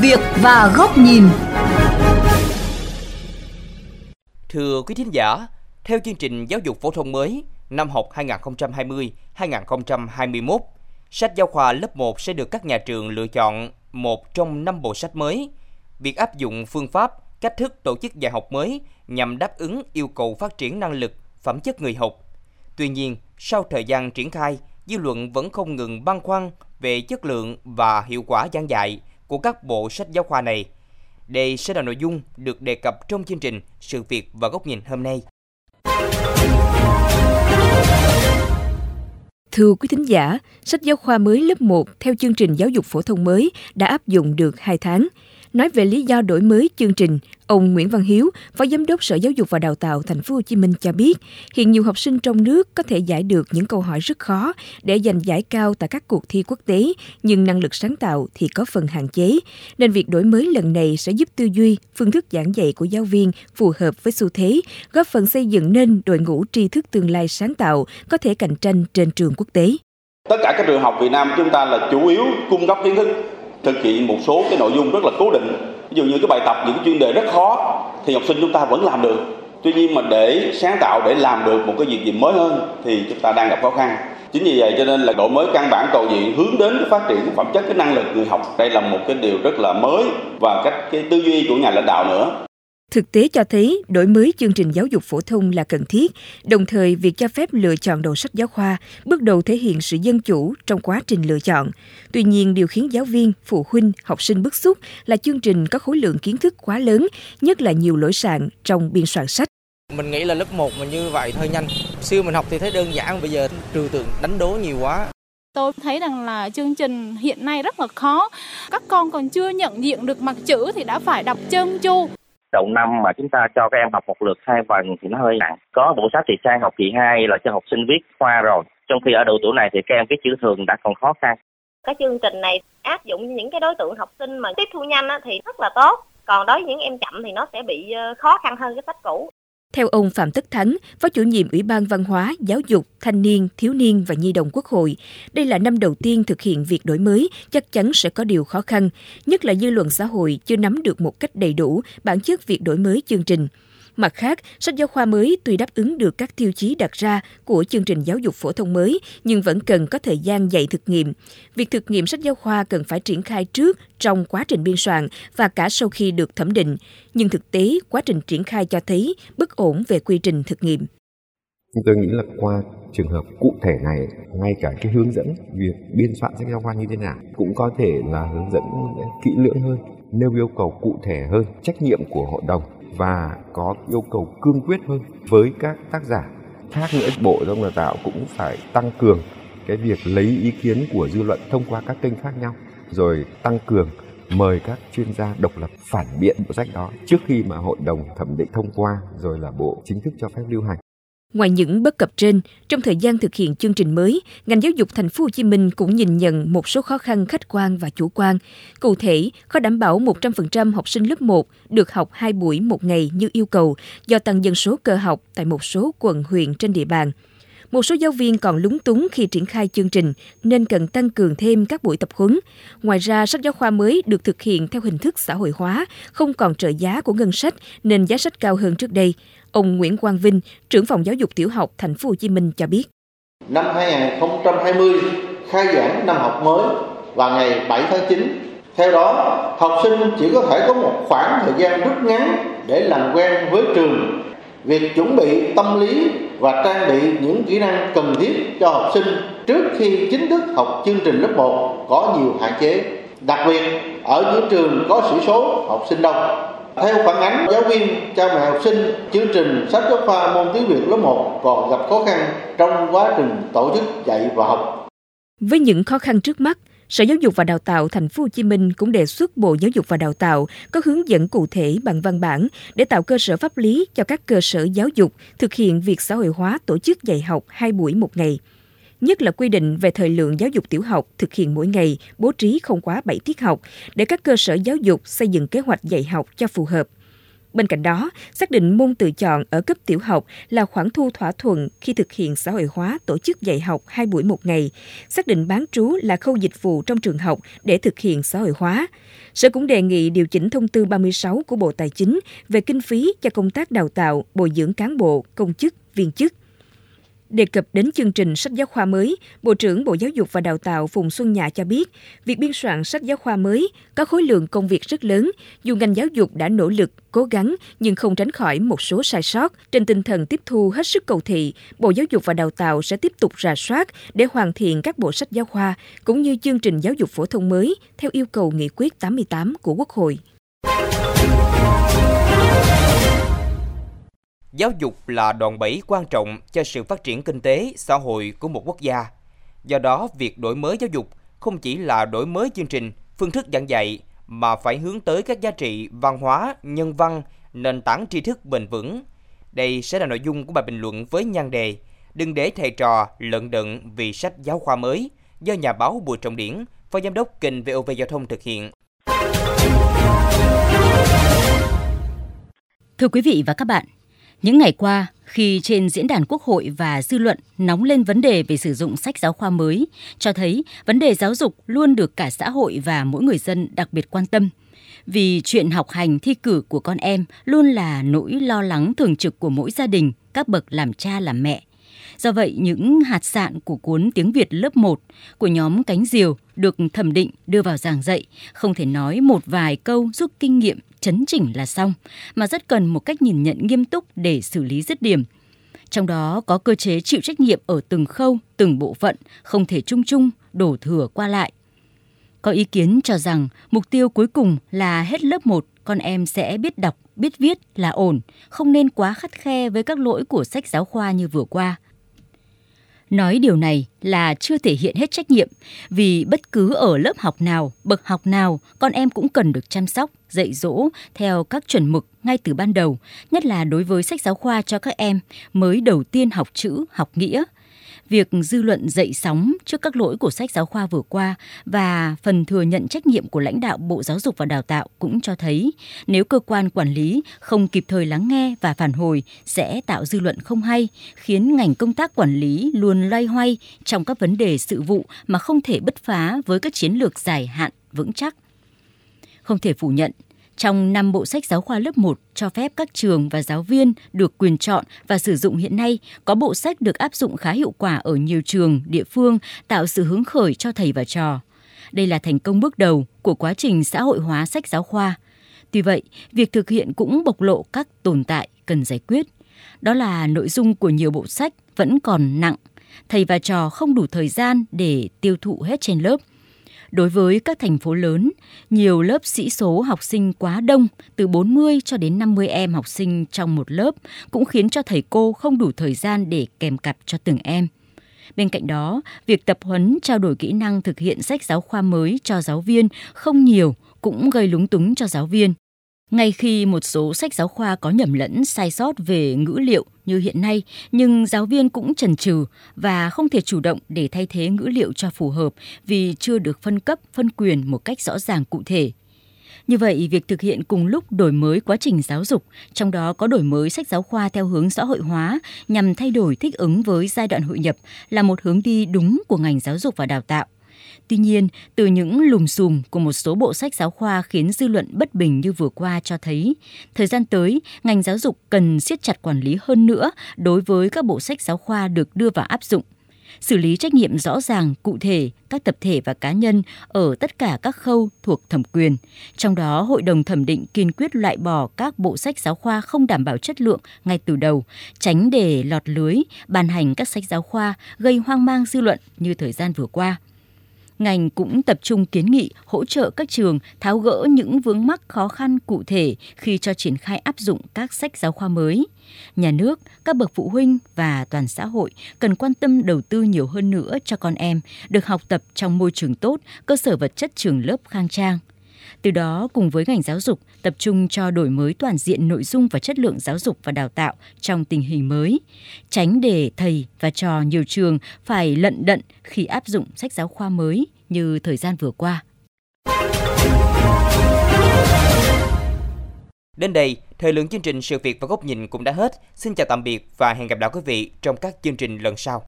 việc và góc nhìn. Thưa quý thính giả, theo chương trình giáo dục phổ thông mới năm học 2020-2021, sách giáo khoa lớp 1 sẽ được các nhà trường lựa chọn một trong năm bộ sách mới. Việc áp dụng phương pháp, cách thức tổ chức dạy học mới nhằm đáp ứng yêu cầu phát triển năng lực, phẩm chất người học. Tuy nhiên, sau thời gian triển khai, dư luận vẫn không ngừng băn khoăn về chất lượng và hiệu quả giảng dạy của các bộ sách giáo khoa này. Đây sẽ là nội dung được đề cập trong chương trình Sự việc và góc nhìn hôm nay. Thưa quý thính giả, sách giáo khoa mới lớp 1 theo chương trình giáo dục phổ thông mới đã áp dụng được 2 tháng. Nói về lý do đổi mới chương trình, ông Nguyễn Văn Hiếu, Phó Giám đốc Sở Giáo dục và Đào tạo Thành phố Hồ Chí Minh cho biết, hiện nhiều học sinh trong nước có thể giải được những câu hỏi rất khó để giành giải cao tại các cuộc thi quốc tế, nhưng năng lực sáng tạo thì có phần hạn chế. Nên việc đổi mới lần này sẽ giúp tư duy, phương thức giảng dạy của giáo viên phù hợp với xu thế, góp phần xây dựng nên đội ngũ tri thức tương lai sáng tạo có thể cạnh tranh trên trường quốc tế. Tất cả các trường học Việt Nam chúng ta là chủ yếu cung cấp kiến thức thực hiện một số cái nội dung rất là cố định. Ví dụ như cái bài tập, những chuyên đề rất khó, thì học sinh chúng ta vẫn làm được. Tuy nhiên mà để sáng tạo, để làm được một cái việc gì mới hơn, thì chúng ta đang gặp khó khăn. Chính vì vậy cho nên là đổi mới căn bản toàn diện hướng đến cái phát triển phẩm chất, cái năng lực người học. Đây là một cái điều rất là mới và cách cái tư duy của nhà lãnh đạo nữa. Thực tế cho thấy đổi mới chương trình giáo dục phổ thông là cần thiết, đồng thời việc cho phép lựa chọn đầu sách giáo khoa bước đầu thể hiện sự dân chủ trong quá trình lựa chọn. Tuy nhiên, điều khiến giáo viên, phụ huynh, học sinh bức xúc là chương trình có khối lượng kiến thức quá lớn, nhất là nhiều lỗi sạn trong biên soạn sách. Mình nghĩ là lớp 1 mà như vậy hơi nhanh. Xưa mình học thì thấy đơn giản, bây giờ trừu tượng đánh đố nhiều quá. Tôi thấy rằng là chương trình hiện nay rất là khó. Các con còn chưa nhận diện được mặt chữ thì đã phải đọc chân chu đầu năm mà chúng ta cho các em học một lượt hai phần thì nó hơi nặng. Có bộ sách thì sang học kỳ 2 là cho học sinh viết khoa rồi. Trong khi ở độ tuổi này thì các em viết chữ thường đã còn khó khăn. Cái chương trình này áp dụng những cái đối tượng học sinh mà tiếp thu nhanh thì rất là tốt. Còn đối với những em chậm thì nó sẽ bị ờ, khó khăn hơn cái sách cũ. Theo ông Phạm Tất Thắng, Phó chủ nhiệm Ủy ban Văn hóa, Giáo dục, Thanh niên, Thiếu niên và Nhi đồng Quốc hội, đây là năm đầu tiên thực hiện việc đổi mới, chắc chắn sẽ có điều khó khăn, nhất là dư luận xã hội chưa nắm được một cách đầy đủ bản chất việc đổi mới chương trình. Mặt khác, sách giáo khoa mới tuy đáp ứng được các tiêu chí đặt ra của chương trình giáo dục phổ thông mới, nhưng vẫn cần có thời gian dạy thực nghiệm. Việc thực nghiệm sách giáo khoa cần phải triển khai trước trong quá trình biên soạn và cả sau khi được thẩm định. Nhưng thực tế, quá trình triển khai cho thấy bất ổn về quy trình thực nghiệm. Tôi nghĩ là qua trường hợp cụ thể này, ngay cả cái hướng dẫn việc biên soạn sách giáo khoa như thế nào cũng có thể là hướng dẫn kỹ lưỡng hơn, nêu yêu cầu cụ thể hơn, trách nhiệm của hội đồng và có yêu cầu cương quyết hơn với các tác giả. Khác nữa, Bộ Giáo dục Đào tạo cũng phải tăng cường cái việc lấy ý kiến của dư luận thông qua các kênh khác nhau, rồi tăng cường mời các chuyên gia độc lập phản biện bộ sách đó trước khi mà hội đồng thẩm định thông qua rồi là bộ chính thức cho phép lưu hành. Ngoài những bất cập trên, trong thời gian thực hiện chương trình mới, ngành giáo dục thành phố Hồ Chí Minh cũng nhìn nhận một số khó khăn khách quan và chủ quan. Cụ thể, khó đảm bảo 100% học sinh lớp 1 được học 2 buổi một ngày như yêu cầu do tăng dân số cơ học tại một số quận huyện trên địa bàn. Một số giáo viên còn lúng túng khi triển khai chương trình nên cần tăng cường thêm các buổi tập huấn. Ngoài ra, sách giáo khoa mới được thực hiện theo hình thức xã hội hóa, không còn trợ giá của ngân sách nên giá sách cao hơn trước đây. Ông Nguyễn Quang Vinh, trưởng phòng giáo dục tiểu học thành phố Hồ Chí Minh cho biết. Năm 2020 khai giảng năm học mới vào ngày 7 tháng 9. Theo đó, học sinh chỉ có thể có một khoảng thời gian rất ngắn để làm quen với trường. Việc chuẩn bị tâm lý và trang bị những kỹ năng cần thiết cho học sinh trước khi chính thức học chương trình lớp 1 có nhiều hạn chế. Đặc biệt, ở những trường có sĩ số học sinh đông, theo phản ánh giáo viên, cha mẹ học sinh, chương trình sách giáo khoa môn tiếng Việt lớp 1 còn gặp khó khăn trong quá trình tổ chức dạy và học. Với những khó khăn trước mắt, Sở Giáo dục và Đào tạo Thành phố Hồ Chí Minh cũng đề xuất Bộ Giáo dục và Đào tạo có hướng dẫn cụ thể bằng văn bản để tạo cơ sở pháp lý cho các cơ sở giáo dục thực hiện việc xã hội hóa tổ chức dạy học hai buổi một ngày nhất là quy định về thời lượng giáo dục tiểu học thực hiện mỗi ngày, bố trí không quá 7 tiết học để các cơ sở giáo dục xây dựng kế hoạch dạy học cho phù hợp. Bên cạnh đó, xác định môn tự chọn ở cấp tiểu học là khoản thu thỏa thuận khi thực hiện xã hội hóa tổ chức dạy học hai buổi một ngày, xác định bán trú là khâu dịch vụ trong trường học để thực hiện xã hội hóa. Sở cũng đề nghị điều chỉnh thông tư 36 của Bộ Tài chính về kinh phí cho công tác đào tạo, bồi dưỡng cán bộ, công chức, viên chức. Đề cập đến chương trình sách giáo khoa mới, Bộ trưởng Bộ Giáo dục và Đào tạo Phùng Xuân Nhạ cho biết, việc biên soạn sách giáo khoa mới có khối lượng công việc rất lớn, dù ngành giáo dục đã nỗ lực, cố gắng nhưng không tránh khỏi một số sai sót. Trên tinh thần tiếp thu hết sức cầu thị, Bộ Giáo dục và Đào tạo sẽ tiếp tục rà soát để hoàn thiện các bộ sách giáo khoa cũng như chương trình giáo dục phổ thông mới theo yêu cầu nghị quyết 88 của Quốc hội. Giáo dục là đòn bẩy quan trọng cho sự phát triển kinh tế, xã hội của một quốc gia. Do đó, việc đổi mới giáo dục không chỉ là đổi mới chương trình, phương thức giảng dạy, mà phải hướng tới các giá trị văn hóa, nhân văn, nền tảng tri thức bền vững. Đây sẽ là nội dung của bài bình luận với nhan đề Đừng để thầy trò lận đận vì sách giáo khoa mới do nhà báo Bùi Trọng Điển, phó giám đốc kênh VOV Giao thông thực hiện. Thưa quý vị và các bạn, những ngày qua, khi trên diễn đàn Quốc hội và dư luận nóng lên vấn đề về sử dụng sách giáo khoa mới, cho thấy vấn đề giáo dục luôn được cả xã hội và mỗi người dân đặc biệt quan tâm. Vì chuyện học hành thi cử của con em luôn là nỗi lo lắng thường trực của mỗi gia đình, các bậc làm cha làm mẹ. Do vậy, những hạt sạn của cuốn tiếng Việt lớp 1 của nhóm Cánh Diều được thẩm định đưa vào giảng dạy, không thể nói một vài câu giúp kinh nghiệm chấn chỉnh là xong, mà rất cần một cách nhìn nhận nghiêm túc để xử lý dứt điểm. Trong đó có cơ chế chịu trách nhiệm ở từng khâu, từng bộ phận, không thể chung chung, đổ thừa qua lại. Có ý kiến cho rằng mục tiêu cuối cùng là hết lớp 1 con em sẽ biết đọc, biết viết là ổn, không nên quá khắt khe với các lỗi của sách giáo khoa như vừa qua. Nói điều này là chưa thể hiện hết trách nhiệm, vì bất cứ ở lớp học nào, bậc học nào, con em cũng cần được chăm sóc, dạy dỗ theo các chuẩn mực ngay từ ban đầu, nhất là đối với sách giáo khoa cho các em mới đầu tiên học chữ, học nghĩa, việc dư luận dậy sóng trước các lỗi của sách giáo khoa vừa qua và phần thừa nhận trách nhiệm của lãnh đạo Bộ Giáo dục và Đào tạo cũng cho thấy nếu cơ quan quản lý không kịp thời lắng nghe và phản hồi sẽ tạo dư luận không hay, khiến ngành công tác quản lý luôn loay hoay trong các vấn đề sự vụ mà không thể bứt phá với các chiến lược dài hạn vững chắc. Không thể phủ nhận, trong năm bộ sách giáo khoa lớp 1 cho phép các trường và giáo viên được quyền chọn và sử dụng hiện nay, có bộ sách được áp dụng khá hiệu quả ở nhiều trường, địa phương, tạo sự hứng khởi cho thầy và trò. Đây là thành công bước đầu của quá trình xã hội hóa sách giáo khoa. Tuy vậy, việc thực hiện cũng bộc lộ các tồn tại cần giải quyết. Đó là nội dung của nhiều bộ sách vẫn còn nặng, thầy và trò không đủ thời gian để tiêu thụ hết trên lớp – Đối với các thành phố lớn, nhiều lớp sĩ số học sinh quá đông, từ 40 cho đến 50 em học sinh trong một lớp cũng khiến cho thầy cô không đủ thời gian để kèm cặp cho từng em. Bên cạnh đó, việc tập huấn trao đổi kỹ năng thực hiện sách giáo khoa mới cho giáo viên không nhiều cũng gây lúng túng cho giáo viên. Ngay khi một số sách giáo khoa có nhầm lẫn sai sót về ngữ liệu như hiện nay, nhưng giáo viên cũng chần chừ và không thể chủ động để thay thế ngữ liệu cho phù hợp vì chưa được phân cấp, phân quyền một cách rõ ràng cụ thể. Như vậy, việc thực hiện cùng lúc đổi mới quá trình giáo dục, trong đó có đổi mới sách giáo khoa theo hướng xã hội hóa nhằm thay đổi thích ứng với giai đoạn hội nhập là một hướng đi đúng của ngành giáo dục và đào tạo. Tuy nhiên, từ những lùm xùm của một số bộ sách giáo khoa khiến dư luận bất bình như vừa qua cho thấy, thời gian tới, ngành giáo dục cần siết chặt quản lý hơn nữa đối với các bộ sách giáo khoa được đưa vào áp dụng xử lý trách nhiệm rõ ràng, cụ thể các tập thể và cá nhân ở tất cả các khâu thuộc thẩm quyền. Trong đó, Hội đồng thẩm định kiên quyết loại bỏ các bộ sách giáo khoa không đảm bảo chất lượng ngay từ đầu, tránh để lọt lưới, ban hành các sách giáo khoa gây hoang mang dư luận như thời gian vừa qua ngành cũng tập trung kiến nghị hỗ trợ các trường tháo gỡ những vướng mắc khó khăn cụ thể khi cho triển khai áp dụng các sách giáo khoa mới. Nhà nước, các bậc phụ huynh và toàn xã hội cần quan tâm đầu tư nhiều hơn nữa cho con em được học tập trong môi trường tốt, cơ sở vật chất trường lớp khang trang. Từ đó, cùng với ngành giáo dục, tập trung cho đổi mới toàn diện nội dung và chất lượng giáo dục và đào tạo trong tình hình mới, tránh để thầy và trò nhiều trường phải lận đận khi áp dụng sách giáo khoa mới như thời gian vừa qua. Đến đây, Thời lượng chương trình Sự việc và góc nhìn cũng đã hết. Xin chào tạm biệt và hẹn gặp lại quý vị trong các chương trình lần sau.